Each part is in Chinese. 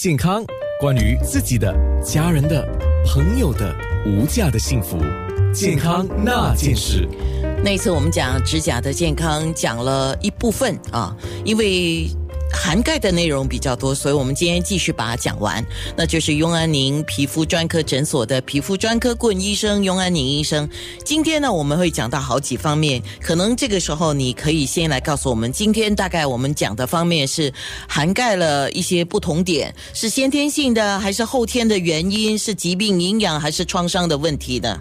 健康，关于自己的、家人的、朋友的无价的幸福，健康那件事。那次我们讲指甲的健康，讲了一部分啊，因为。涵盖的内容比较多，所以我们今天继续把它讲完。那就是雍安宁皮肤专科诊所的皮肤专科顾问医生雍安宁医生。今天呢，我们会讲到好几方面，可能这个时候你可以先来告诉我们，今天大概我们讲的方面是涵盖了一些不同点，是先天性的还是后天的原因，是疾病、营养还是创伤的问题呢？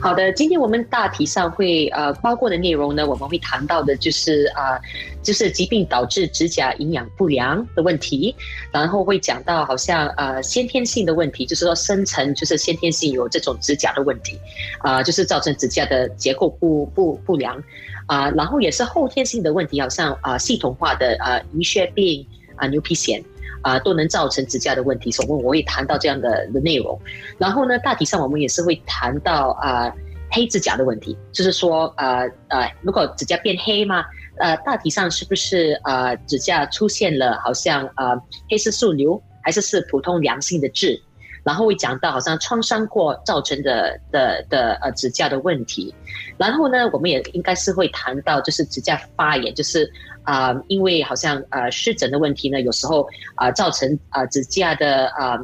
好的，今天我们大体上会呃包括的内容呢，我们会谈到的就是啊。就是疾病导致指甲营养不良的问题，然后会讲到好像呃先天性的问题，就是说生成就是先天性有这种指甲的问题，啊，就是造成指甲的结构不不不良，啊，然后也是后天性的问题，好像啊系统化的啊银屑病啊牛皮癣啊都能造成指甲的问题，所以我会谈到这样的的内容，然后呢大体上我们也是会谈到啊黑指甲的问题，就是说呃呃如果指甲变黑嘛？呃，大体上是不是呃指甲出现了好像呃黑色素瘤，还是是普通良性的痣？然后会讲到好像创伤过造成的的的呃指甲的问题。然后呢，我们也应该是会谈到就是指甲发炎，就是啊因为好像呃湿疹的问题呢，有时候啊造成啊指甲的啊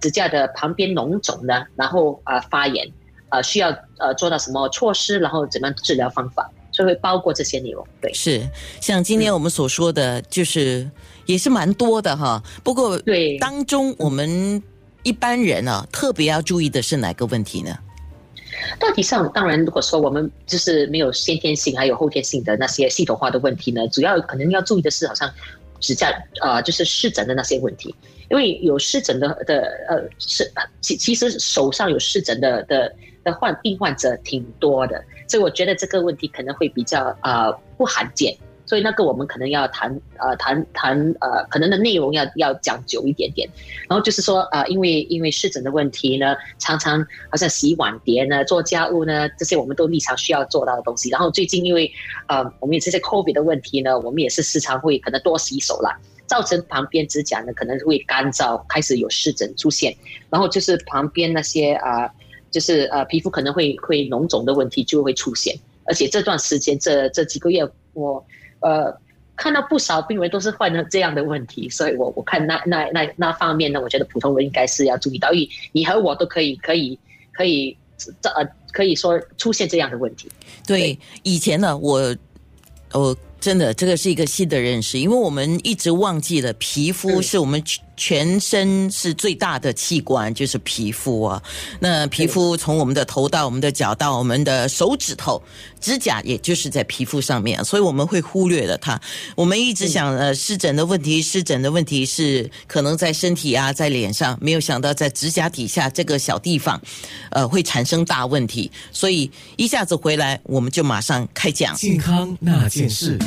指甲的旁边脓肿呢，然后啊发炎，呃需要呃做到什么措施，然后怎么样治疗方法？就会包括这些内容，对，是像今天我们所说的，就是也是蛮多的哈。不过，对当中我们一般人啊，特别要注意的是哪个问题呢？大体上，当然，如果说我们就是没有先天性还有后天性的那些系统化的问题呢，主要可能要注意的是，好像指甲啊，就是湿疹的那些问题，因为有湿疹的的呃是其其实手上有湿疹的的的患病患者挺多的。所以我觉得这个问题可能会比较呃不罕见，所以那个我们可能要谈呃谈谈呃可能的内容要要讲久一点点，然后就是说呃因为因为湿疹的问题呢，常常好像洗碗碟呢、做家务呢这些我们都日常需要做到的东西，然后最近因为呃我们有这些 COVID 的问题呢，我们也是时常会可能多洗手了，造成旁边指甲呢可能会干燥，开始有湿疹出现，然后就是旁边那些啊。就是呃，皮肤可能会会脓肿的问题就会出现，而且这段时间这这几个月，我呃看到不少病人都是患了这样的问题，所以我我看那那那那方面呢，我觉得普通人应该是要注意到，因为你和我都可以可以可以这呃可以说出现这样的问题。对，以前呢，我我真的这个是一个新的认识，因为我们一直忘记了皮肤是我们。全身是最大的器官，就是皮肤啊。那皮肤从我们的头到我们的脚到我们的手指头，指甲也就是在皮肤上面，所以我们会忽略了它。我们一直想，呃，湿疹的问题，湿疹的问题是可能在身体啊，在脸上，没有想到在指甲底下这个小地方，呃，会产生大问题。所以一下子回来，我们就马上开讲健康那件事，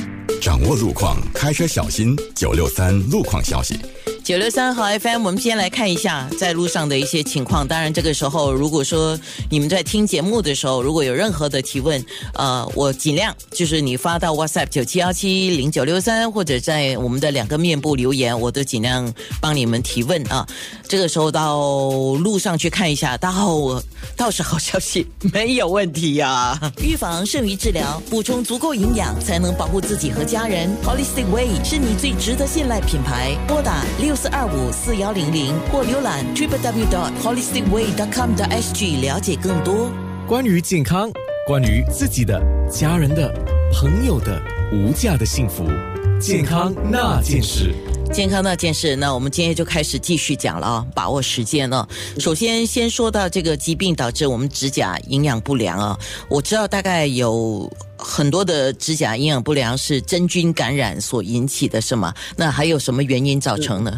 掌握路况，开车小心。九六三路况消息。九六三号 FM，我们先来看一下在路上的一些情况。当然，这个时候如果说你们在听节目的时候，如果有任何的提问，呃，我尽量就是你发到 WhatsApp 九七幺七零九六三，或者在我们的两个面部留言，我都尽量帮你们提问啊。这个时候到路上去看一下，倒倒是好消息，没有问题呀。预防胜于治疗，补充足够营养才能保护自己和家人。Holistic Way 是你最值得信赖品牌，拨打六。四二五四幺零零或浏览 www.holisticway.com.sg 了解更多。关于健康，关于自己的、家人的、朋友的无价的幸福，健康那件事。健康那件事，那我们今天就开始继续讲了啊！把握时间了。首先，先说到这个疾病导致我们指甲营养不良啊。我知道大概有很多的指甲营养不良是真菌感染所引起的，是吗？那还有什么原因造成呢？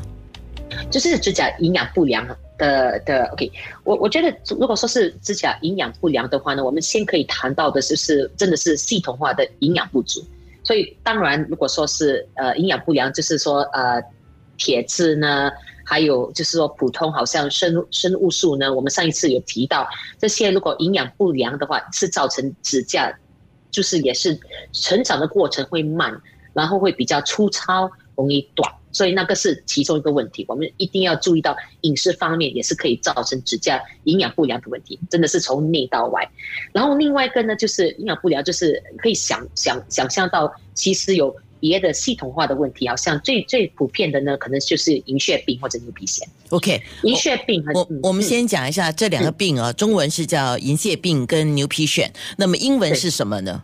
就是指甲营养不良的的。OK，我我觉得如果说是指甲营养不良的话呢，我们先可以谈到的就是真的是系统化的营养不足。所以当然，如果说是呃营养不良，就是说呃铁质呢，还有就是说普通好像生生物素呢，我们上一次有提到这些，如果营养不良的话，是造成指甲就是也是成长的过程会慢，然后会比较粗糙，容易短。所以那个是其中一个问题。我们一定要注意到饮食方面也是可以造成指甲营养不良的问题，真的是从内到外。然后另外一个呢，就是营养不良，就是可以想想想象到，其实有别的系统化的问题，好像最最普遍的呢，可能就是银屑病或者牛皮癣。OK，银屑病和我嗯我们嗯先讲一下这两个病啊，中文是叫银屑病跟牛皮癣，那么英文是什么呢？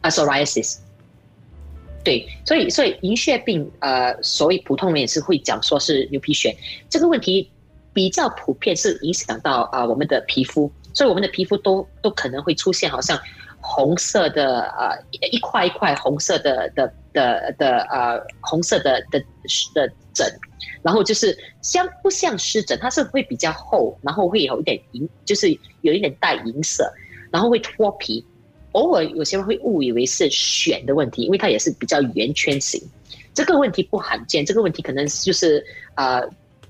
啊，psoriasis。对，所以所以银屑病，呃，所以普通人也是会讲说是牛皮癣，这个问题比较普遍，是影响到啊、我们的皮肤，所以我们的皮肤都都可能会出现好像红色的呃一块一块红色的的的的呃红色的的的疹，然后就是像不像湿疹，它是会比较厚，然后会有一点银，就是有一点带银色，然后会脱皮。偶尔有些人会误以为是癣的问题，因为它也是比较圆圈型。这个问题不罕见，这个问题可能就是呃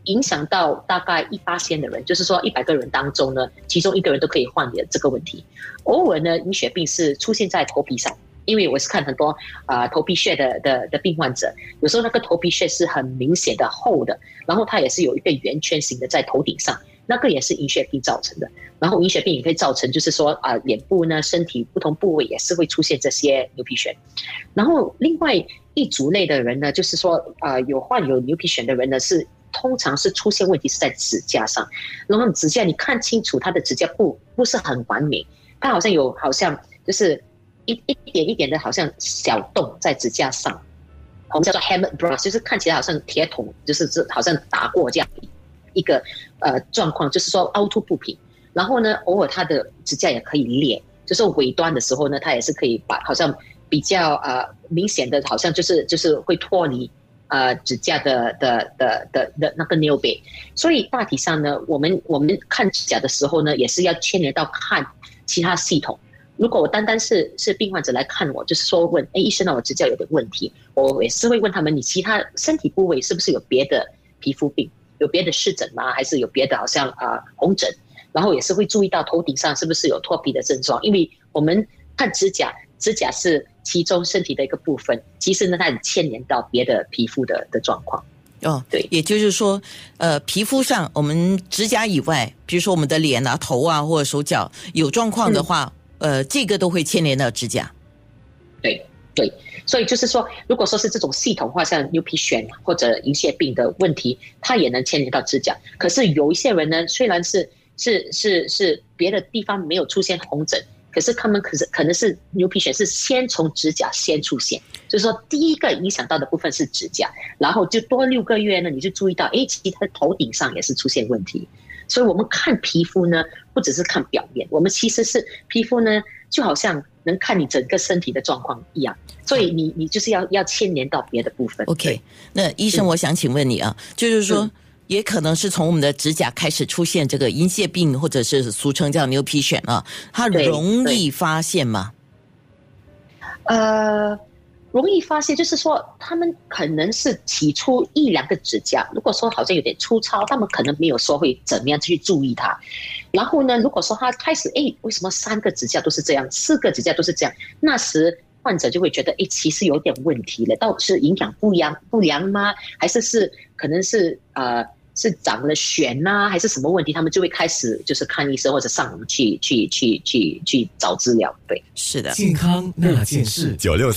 影响到大概一八千的人，就是说一百个人当中呢，其中一个人都可以患有这个问题。偶尔呢，银屑病是出现在头皮上，因为我是看很多啊、头皮屑的的的病患者，有时候那个头皮屑是很明显的厚的，然后它也是有一个圆圈形的在头顶上，那个也是银屑病造成的。然后银屑病也可以造成，就是说啊、脸部呢、身体不同部位也是会出现这些牛皮癣。然后另外一族类的人呢，就是说啊、有患有牛皮癣的人呢，是通常是出现问题是在指甲上，然后指甲你看清楚他的指甲不不是很完美，他好像有好像就是一一点一点的，好像小洞在指甲上。我们叫做 hammered brush，就是看起来好像铁桶，就是这好像打过这样一个呃状况，就是说凹凸不平。然后呢，偶尔它的指甲也可以裂，就是尾端的时候呢，它也是可以把好像比较呃明显的，好像就是就是会脱离呃指甲的的的的的那个 nib，。所以大体上呢，我们我们看指甲的时候呢，也是要牵连到看其他系统。如果我单单是是病患者来看我，就是说问，哎，医生呢，我指甲有点问题，我也是会问他们，你其他身体部位是不是有别的皮肤病，有别的湿疹吗？还是有别的好像啊、红疹？然后也是会注意到头顶上是不是有脱皮的症状，因为我们看指甲，指甲是其中身体的一个部分，其实呢，它很牵连到别的皮肤的的状况。哦，对也就是说，呃，皮肤上我们指甲以外，比如说我们的脸啊、头啊或者手脚有状况的话，呃，这个都会牵连到指甲。对对，所以就是说，如果说是这种系统化，像牛皮癣或者银屑病的问题，它也能牵连到指甲。可是有一些人呢，虽然是是是是别的地方没有出现红疹，可是他们可是可能是牛皮癣是先从指甲先出现，就是说第一个影响到的部分是指甲，然后就多六个月呢，你就注意到，哎，其他头顶上也是出现问题。所以我们看皮肤呢，不只是看表面，我们其实是皮肤呢，就好像能看你整个身体的状况一样。所以你你就是要要牵连到别的部分。OK，那医生，我想请问你啊，就是说嗯，也可能是从我们的指甲开始出现这个银屑病，或者是俗称叫牛皮癣啊，它容易发现吗？呃，容易发现就是说，他们可能是起初一两个指甲，如果说好像有点粗糙，他们可能没有说会怎么样去注意它。然后呢，如果说他开始，哎，为什么三个指甲都是这样，四个指甲都是这样？那时患者就会觉得，哎，其实有点问题了，到底是营养不良不良吗？还是是可能是呃是长了癣呐、还是什么问题？他们就会开始就是看医生或者上网去去去去去找治疗，对。是的。健康那件事。九六